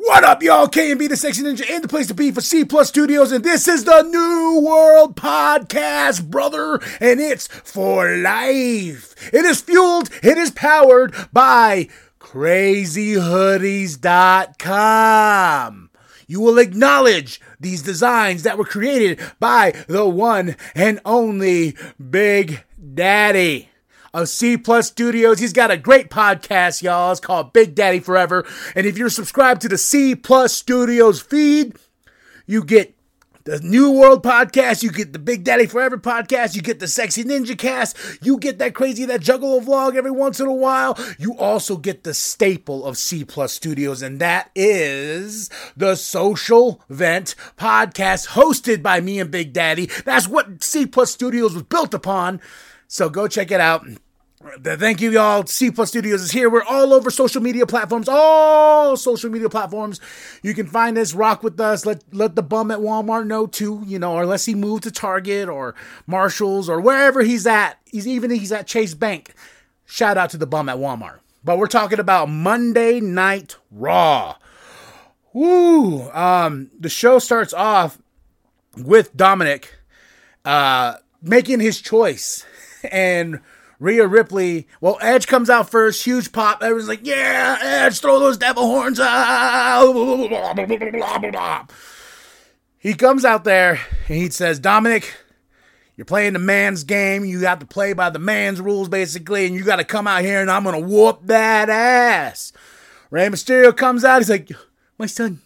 What up, y'all? KMB the Sexy Ninja and the place to be for C Plus Studios, and this is the New World Podcast, brother, and it's for life. It is fueled, it is powered by crazyhoodies.com. You will acknowledge these designs that were created by the one and only Big Daddy of C Plus Studios. He's got a great podcast, y'all. It's called Big Daddy Forever. And if you're subscribed to the C Plus Studios feed, you get the New World podcast, you get the Big Daddy Forever podcast, you get the Sexy Ninja cast, you get that crazy that Juggalo vlog every once in a while. You also get the staple of C Plus Studios, and that is the Social Vent podcast hosted by me and Big Daddy. That's what C Plus Studios was built upon. So go check it out. Thank you, y'all. C Plus Studios is here. We're all over social media platforms, all social media platforms. You can find us, rock with us. Let let the bum at Walmart know too, you know, unless he moved to Target or Marshalls or wherever he's at. He's even he's at Chase Bank. Shout out to the bum at Walmart. But we're talking about Monday Night Raw. Woo! Um, the show starts off with Dominic uh, making his choice and Rhea Ripley, well, Edge comes out first, huge pop. Everyone's like, yeah, Edge, throw those devil horns out. He comes out there and he says, Dominik, you're playing the man's game. You have to play by the man's rules, basically, and you got to come out here and I'm going to whoop that ass. Rey Mysterio comes out. He's like, my son,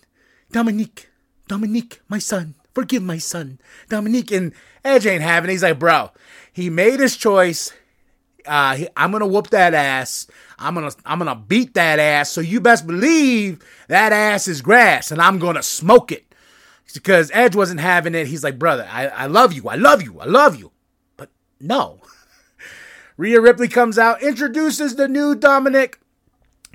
Dominique, Dominique, my son, forgive my son, Dominique. And Edge ain't having it. He's like, bro, he made his choice. Uh, I'm gonna whoop that ass. I'm gonna I'm gonna beat that ass. So you best believe that ass is grass, and I'm gonna smoke it. Because Edge wasn't having it. He's like, brother, I, I love you, I love you, I love you, but no. Rhea Ripley comes out, introduces the new Dominik,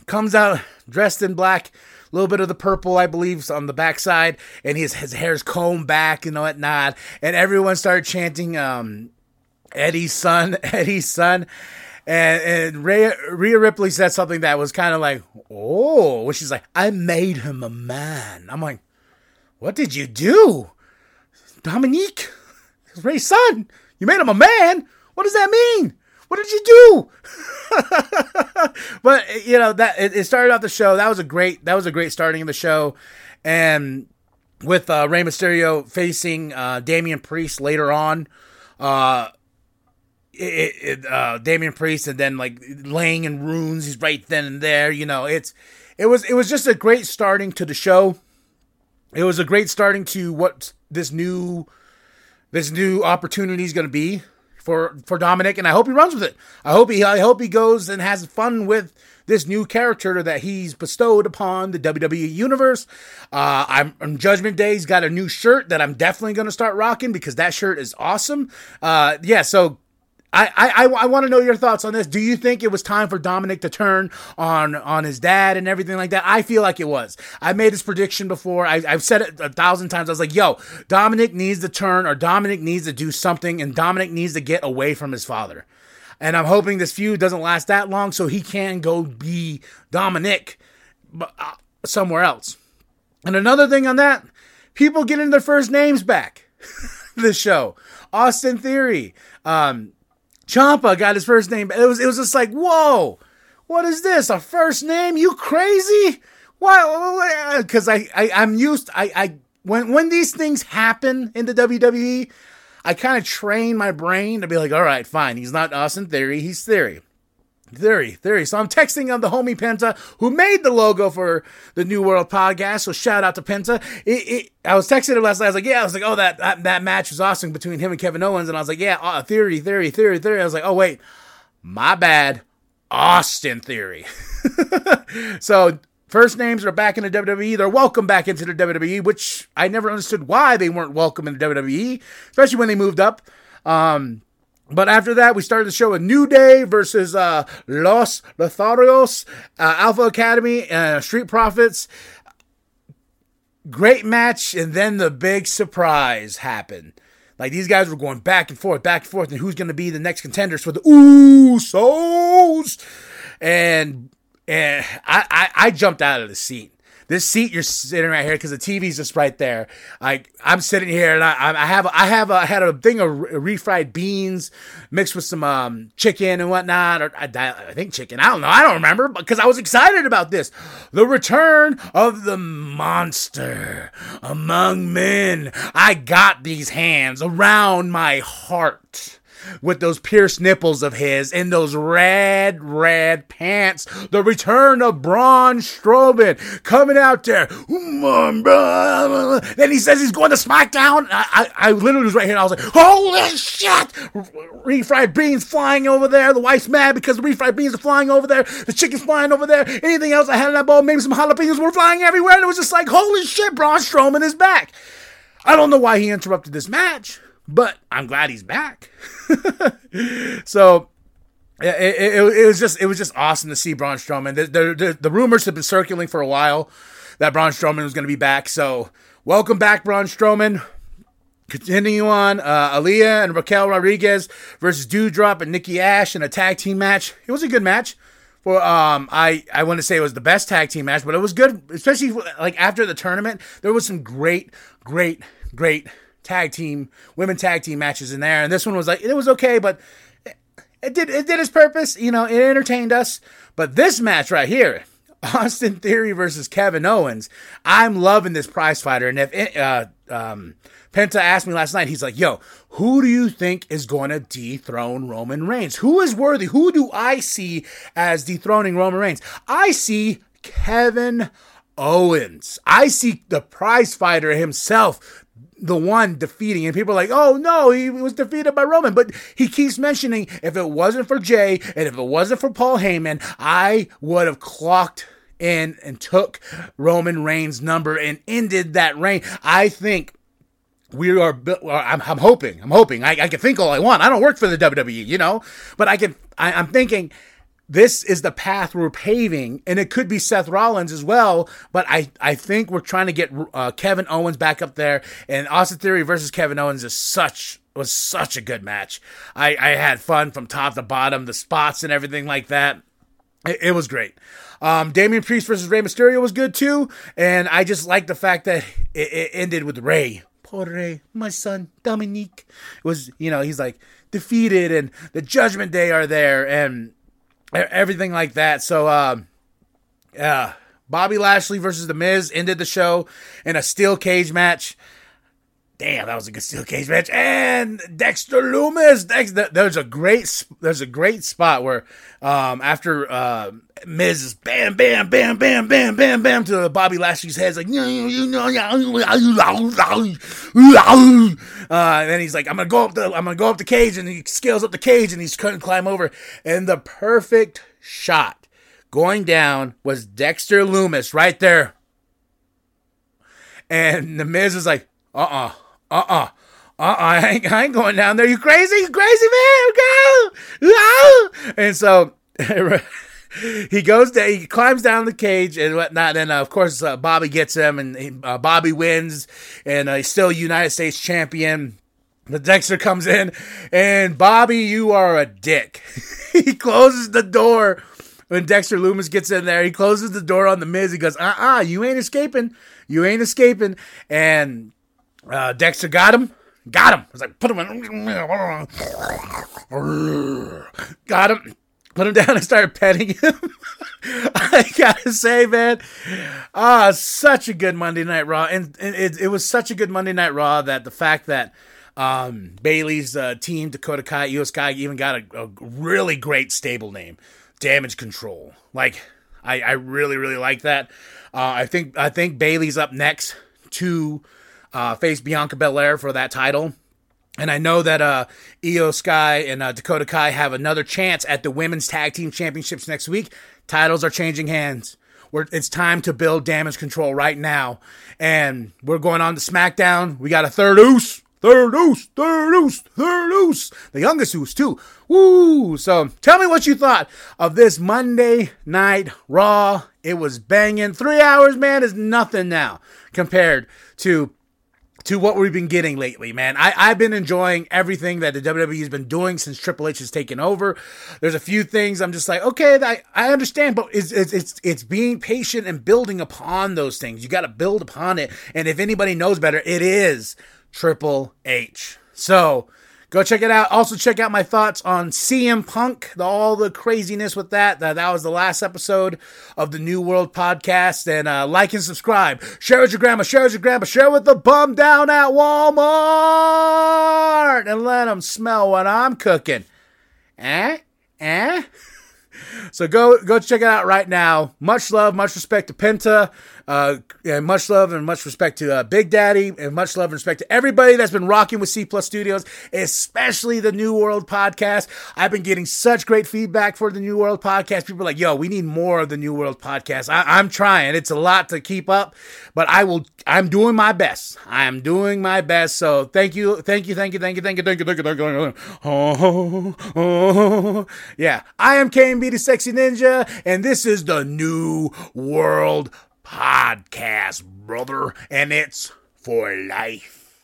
comes out dressed in black, a little bit of the purple, I believe, on the backside, and his his hair's combed back and whatnot. And everyone started chanting, um, Eddie's son, Eddie's son. And, and Rhea, Rhea Ripley said something that was kind of like, oh, where she's like, I made him a man. I'm like, what did you do? Dominique, Ray's son, you made him a man? What does that mean? What did you do? but you know that it, it, started off the show. That was a great. That was a great starting of the show, and with uh, Rey Mysterio facing uh, Damian Priest later on, uh, it, it, uh, Damian Priest, and then like laying in runes. He's right then and there. You know, it's it was it was just a great starting to the show. It was a great starting to what this new this new opportunity is going to be for for Dominik, and I hope he runs with it. I hope he I hope he goes and has fun with this new character that he's bestowed upon the WWE universe. Uh, I'm on Judgment Day. He's got a new shirt that I'm definitely going to start rocking because that shirt is awesome. Uh, yeah, so I, I, I want to know your thoughts on this. Do you think it was time for Dominik to turn on on his dad and everything like that? I feel like it was. I made this prediction before. I, have said it a thousand times. I was like, yo, Dominik needs to turn or Dominik needs to do something and Dominik needs to get away from his father. And I'm hoping this feud doesn't last that long so he can go be Dominic uh, somewhere else. And another thing on that, people getting their first names back. this show. Austin Theory. Um, Champa got his first name. It was it was just like, whoa, what is this? A first name? You crazy? Why? Because uh, I, I I'm used. I I when when these things happen in the WWE, I kind of train my brain to be like, all right, fine. He's not Austin Theory. He's theory. Theory, theory. So I'm texting on the homie Penta, who made the logo for the New World podcast. So shout out to Penta. It, it, I was texting him last night. I was like, yeah. I was like, oh, that, that, that match was awesome between him and Kevin Owens. And I was like, yeah, uh, theory, theory, theory, theory. I was like, oh wait, my bad. Austin Theory. so first names are back in the WWE. They're welcome back into the WWE, which I never understood why they weren't welcome in the WWE, especially when they moved up. Um, But after that, we started the show with New Day versus uh, Los Lotharios, uh, Alpha Academy, uh, Street Profits. Great match, and then the big surprise happened. Like these guys were going back and forth, back and forth, and who's going to be the next contenders for the Usos? And and I, I I jumped out of the seat this seat you're sitting right here because the TV's just right there. Like I'm sitting here and I, I have I have a, I had a thing of refried beans mixed with some um, chicken and whatnot, or I, I think chicken. I don't know. I don't remember because I was excited about this. The return of the monster among men. I got these hands around my heart with those pierced nipples of his and those red, red pants. The return of Braun Strowman coming out there. Then he says he's going to SmackDown. I, I, I literally was right here I was like, holy shit! Refried beans flying over there. The wife's mad because the refried beans are flying over there. The chicken's flying over there. Anything else I had in that bowl, maybe some jalapenos were flying everywhere. And it was just like, holy shit, Braun Strowman is back. I don't know why he interrupted this match but I'm glad he's back. so it, it, it, was just it was just awesome to see Braun Strowman. The, the, the, rumors have been circulating for a while that Braun Strowman was going to be back. So welcome back, Braun Strowman. Continuing on, uh, Aliyah and Raquel Rodriguez versus Doudrop and Nikki Ash in a tag team match. It was a good match. For um, I I want to say it was the best tag team match, but it was good, especially like after the tournament. There was some great, great, great tag team, women tag team matches in there. And this one was like, it was okay, but it did, it did its purpose. You know, it entertained us. But this match right here, Austin Theory versus Kevin Owens, I'm loving this prize fighter. And if it, uh, um, Penta asked me last night, he's like, yo, who do you think is going to dethrone Roman Reigns? Who is worthy? Who do I see as dethroning Roman Reigns? I see Kevin Owens. I see the prize fighter himself the one defeating, and people are like, oh no, he was defeated by Roman. But he keeps mentioning if it wasn't for Jey and if it wasn't for Paul Heyman, I would have clocked in and took Roman Reigns' number and ended that reign. I think we are I'm, I'm hoping i'm hoping I, I, can think all i want i don't work for the wwe you know but i can I, i'm thinking this is the path we're paving, and it could be Seth Rollins as well. But I, I think we're trying to get uh, Kevin Owens back up there, and Austin Theory versus Kevin Owens is such was such a good match. I, I had fun from top to bottom, the spots and everything like that. It, it was great. Um, Damian Priest versus Rey Mysterio was good too, and I just like the fact that it, it ended with Rey. Poor Rey, my son Dominique was, you know, he's like defeated, and the Judgment Day are there, and everything like that. So, uh, yeah, Bobby Lashley versus The Miz ended the show in a steel cage match. Damn, that was a good steel cage match. And Dexter Lumis, Dexter, there's a great, there's a great spot where, um, after uh, Miz is bam, bam, bam, bam, bam, bam, bam to Bobby Lashley's head, like, uh, and then he's like, I'm gonna go up the, I'm gonna go up the cage, and he scales up the cage, and he's to climb over, and the perfect shot going down was Dexter Lumis right there, and the Miz is like, uh uh-uh. uh uh-uh. uh, I ain't, I ain't going down there. You crazy? You crazy, man? Go! And so he goes down, he climbs down the cage and whatnot. And uh, of course, uh, Bobby gets him, and uh, Bobby wins, and uh, he's still United States champion. The Dexter comes in, and Bobby, you are a dick. he closes the door when Dexter Lumis gets in there. He closes the door on the Miz. He goes, "Uh, uh-uh, uh you ain't escaping. You ain't escaping." And uh, Dexter got him. Got him. I was like, put him in. Got him. Put him down and started petting him. I gotta say, man, ah, such a good Monday Night Raw, and, and it, it was such a good Monday Night Raw that the fact that um, Bayley's uh, team, Dakota Kai, Iyo Sky, even got a, a, really great stable name, Damage Control. Like, I, I really, really like that. Uh, I think I think Bayley's up next to uh, face Bianca Belair for that title. And I know that uh, Iyo Sky and uh, Dakota Kai have another chance at the Women's Tag Team Championships next week. Titles are changing hands. We're, it's time to build damage control right now. And we're going on to SmackDown. We got a third Oos, third Oos, third Oos, third Oos, the youngest Oos too. Woo! So tell me what you thought of this Monday Night Raw. It was banging. Three hours, man, is nothing now compared to to what we've been getting lately, man. I, I've been enjoying everything that the WWE has been doing since Triple H has taken over. There's a few things I'm just like, okay, I, I understand, but it's, it's, it's, it's being patient and building upon those things. You got to build upon it. And if anybody knows better, it is Triple H. So, Go check it out. Also, check out my thoughts on CM Punk, the, all the craziness with that. that. That was the last episode of the New World podcast. And uh, like and subscribe. Share with your grandma, share with your grandma, share with the bum down at Walmart. And let them smell what I'm cooking. Eh? Eh? So go go check it out right now. Much love, much respect to Penta. Uh, and much love and much respect to uh, Big Daddy, and much love and respect to everybody that's been rocking with C Plus Studios, especially the New World podcast. I've been getting such great feedback for the New World podcast. People are like, "Yo, we need more of the New World podcast." I- I'm trying. It's a lot to keep up, but I will. I'm doing my best. I am doing my best. So thank you, thank you, thank you, thank you, thank you, thank you, thank you, thank you. Thank you. Oh, oh, yeah. I am KMB the Sexy Ninja, and this is the New World podcast, brother, and it's for life.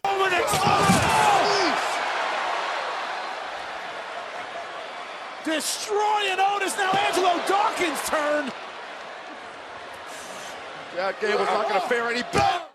Destroying Otis. Now Angelo Dawkins' turn. Chad Gable's not going to fare any better.